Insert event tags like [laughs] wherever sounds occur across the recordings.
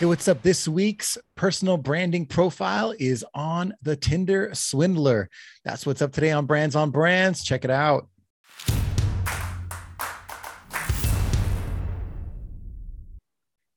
Hey, what's up? This week's personal branding profile is on the Tinder Swindler. That's what's up today on Brands on Brands. Check it out.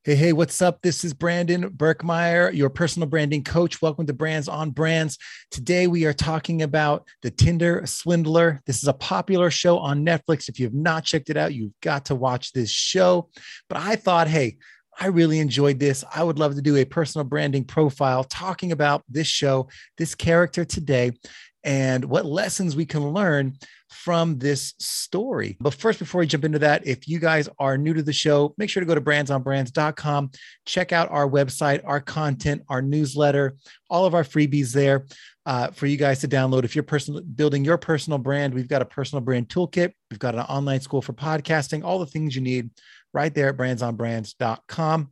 Hey, hey, what's up? This is Brandon Birkmeyer, your personal branding coach. Welcome to Brands on Brands. Today we are talking about the Tinder Swindler. This is a popular show on Netflix. If you have not checked it out, you've got to watch this show. But I thought, hey, I really enjoyed this. I would love to do a personal branding profile talking about this show, this character today, and what lessons we can learn from this story. But first, before we jump into that, if you guys are new to the show, make sure to go to brandsonbrands.com, check out our website, our content, our newsletter, all of our freebies there uh, for you guys to download. If you're personal, building your personal brand, we've got a personal brand toolkit. We've got an online school for podcasting, all the things you need right there at brandsonbrands.com.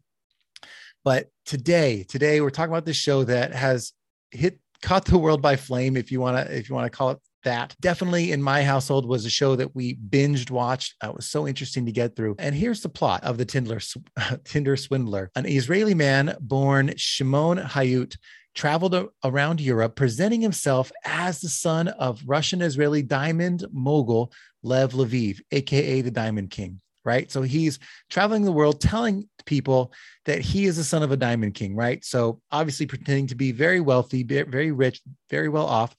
But today, today we're talking about this show that has hit caught the world by flame, if you want to, if you want to call it that. Definitely in my household was a show that we binged watched. It was so interesting to get through. And here's the plot of the Tinder, [laughs] Tinder Swindler. An Israeli man born Shimon Hayut traveled around Europe, presenting himself as the son of Russian Israeli diamond mogul Lev Leviev, aka the Diamond King right? So he's traveling the world telling people that he is the son of a diamond king, right? So obviously pretending to be very wealthy, very rich, very well off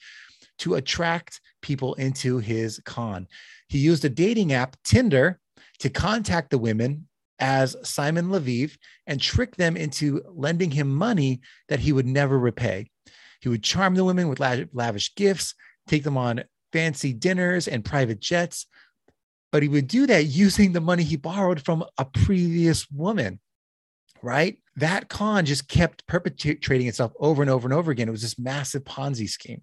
to attract people into his con. He used a dating app, Tinder, to contact the women as Simon Leviev and trick them into lending him money that he would never repay. He would charm the women with lavish gifts, take them on fancy dinners and private jets, but he would do that [laughs] using the money he borrowed from a previous woman, right? That con just kept perpetrating itself over and over and over again. It was this massive Ponzi scheme.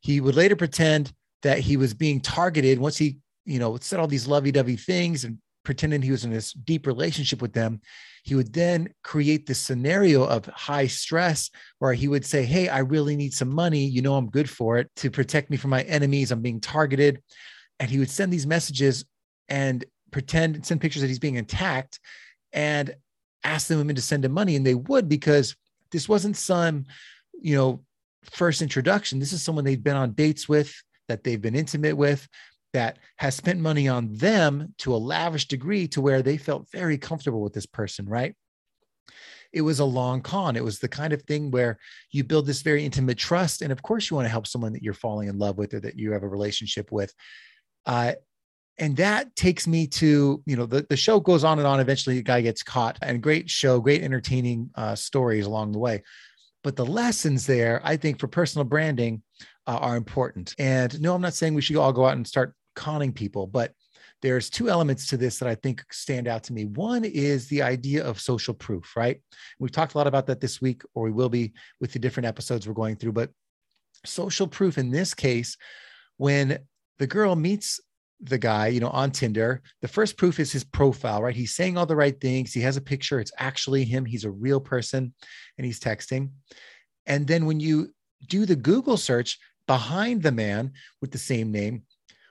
He would later pretend that he was being targeted once he, you know, said all these lovey dovey things and pretending he was in this deep relationship with them. He would then create this scenario of high stress where he would say, Hey, I really need some money. You know, I'm good for it to protect me from my enemies. I'm being targeted. And he would send these messages and pretend send pictures that he's being attacked and ask the women to send him money. And they would because this wasn't some you know first introduction. This is someone they've been on dates with that they've been intimate with that has spent money on them to a lavish degree to where they felt very comfortable with this person right? It was a long con. It was the kind of thing where you build this very intimate trust. And of course you want to help someone that you're falling in love with or that you have a relationship with. Uh, and that takes me to you know the, the show goes on and on. Eventually the guy gets caught and great show great entertaining uh, stories along the way. But the lessons there i think for personal branding uh, are important. And no i'm not saying we should all go out and start conning people but there's two elements to this that i think stand out to me. One is the idea of social proof right? We've talked a lot about that this week or we will be with the different episodes we're going through but social proof in this case when the girl meets the guy, you know, on Tinder, the first proof is his profile, right? He's saying all the right things. He has a picture. It's actually him. He's a real person and he's texting. And then when you do the Google search behind the man with the same name,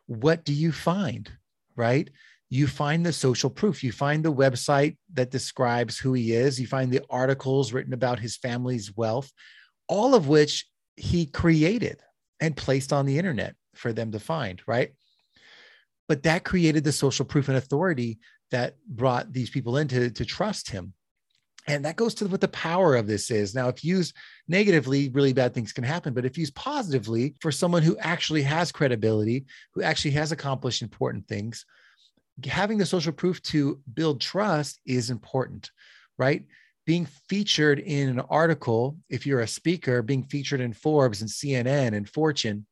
what do you find, right? You find the social proof. You find the website that describes who he is. You find the articles written about his family's wealth, all of which he created and placed on the internet for them to find, right? But that created the social proof and authority that brought these people in to, to trust him. And that goes to what the power of this is. Now if used negatively really bad things can happen but if used positively for someone who actually has credibility who actually has accomplished important things having the social proof to build trust is important right? Being featured in an article if you're a speaker being featured in forbes and cnn and fortune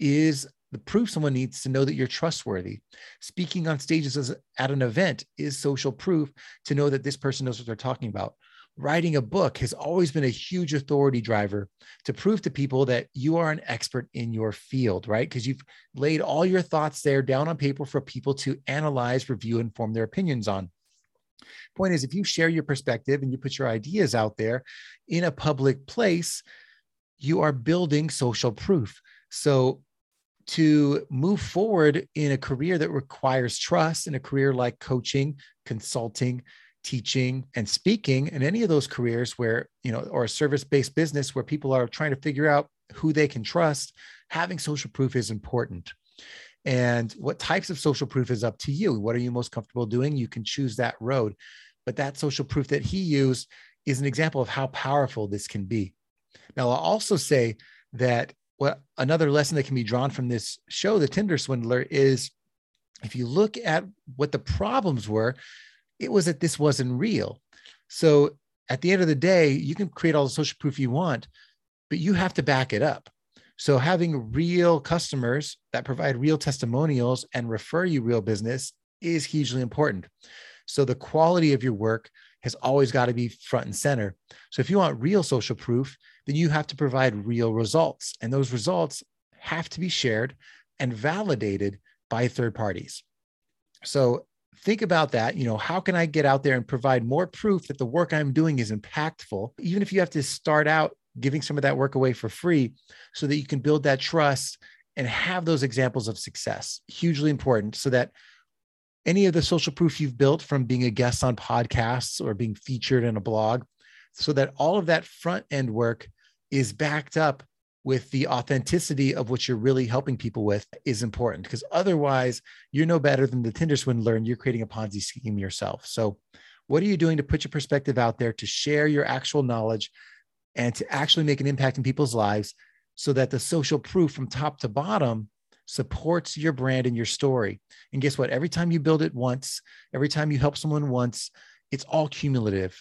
is the proof someone needs to know that you're trustworthy. Speaking on stages at an event is social proof to know that this person knows what they're talking about. Writing a book has always been a huge authority driver to prove to people that you are an expert in your field, right? Because you've laid all your thoughts there down on paper for people to analyze, review, and form their opinions on. Point is, if you share your perspective and you put your ideas out there in a public place, you are building social proof. So to move forward in a career that requires trust in a career like coaching, consulting, teaching and speaking and any of those careers where you know or a service-based business where people are trying to figure out who they can trust having social proof is important. And what types of social proof is up to you? What are you most comfortable doing? You can choose that road. But that social proof that he used is an example of how powerful this can be. Now i'll also say that what another lesson that can be drawn from this show the tinder swindler is if you look at what the problems were it was that this wasn't real. So at the end of the day, you can create all the social proof you want, but you have to back it up. So having real customers that provide real testimonials and refer you real business is hugely important. So the quality of your work has always got to be front and center. So if you want real social proof, then you have to provide real results. And those results have to be shared and validated by third parties. So think about that. You know, how can I get out there and provide more proof that the work I'm doing is impactful? Even if you have to start out giving some of that work away for free so that you can build that trust and have those examples of success. Hugely important so that any of the social proof you've built from being a guest on podcasts or being featured in a blog, so that all of that front end work is backed up with the authenticity of what you're really helping people with is important because otherwise you're no better than the Tinder swindler and you're creating a Ponzi scheme yourself. So, what are you doing to put your perspective out there to share your actual knowledge and to actually make an impact in people's lives so that the social proof from top to bottom supports your brand and your story? And guess what? Every time you build it once, every time you help someone once, it's all cumulative.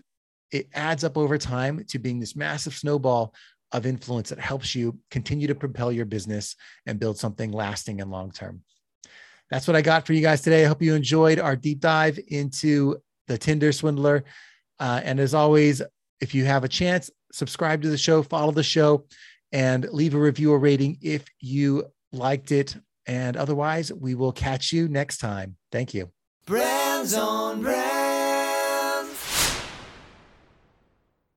It adds up over time to being this massive snowball of influence that helps you continue to propel your business and build something lasting and long term. That's what I got for you guys today. I hope you enjoyed our deep dive into the Tinder swindler. Uh, and as always, if you have a chance, subscribe to the show, follow the show, and leave a review or rating if you liked it. And otherwise, we will catch you next time. Thank you. Brands on brand.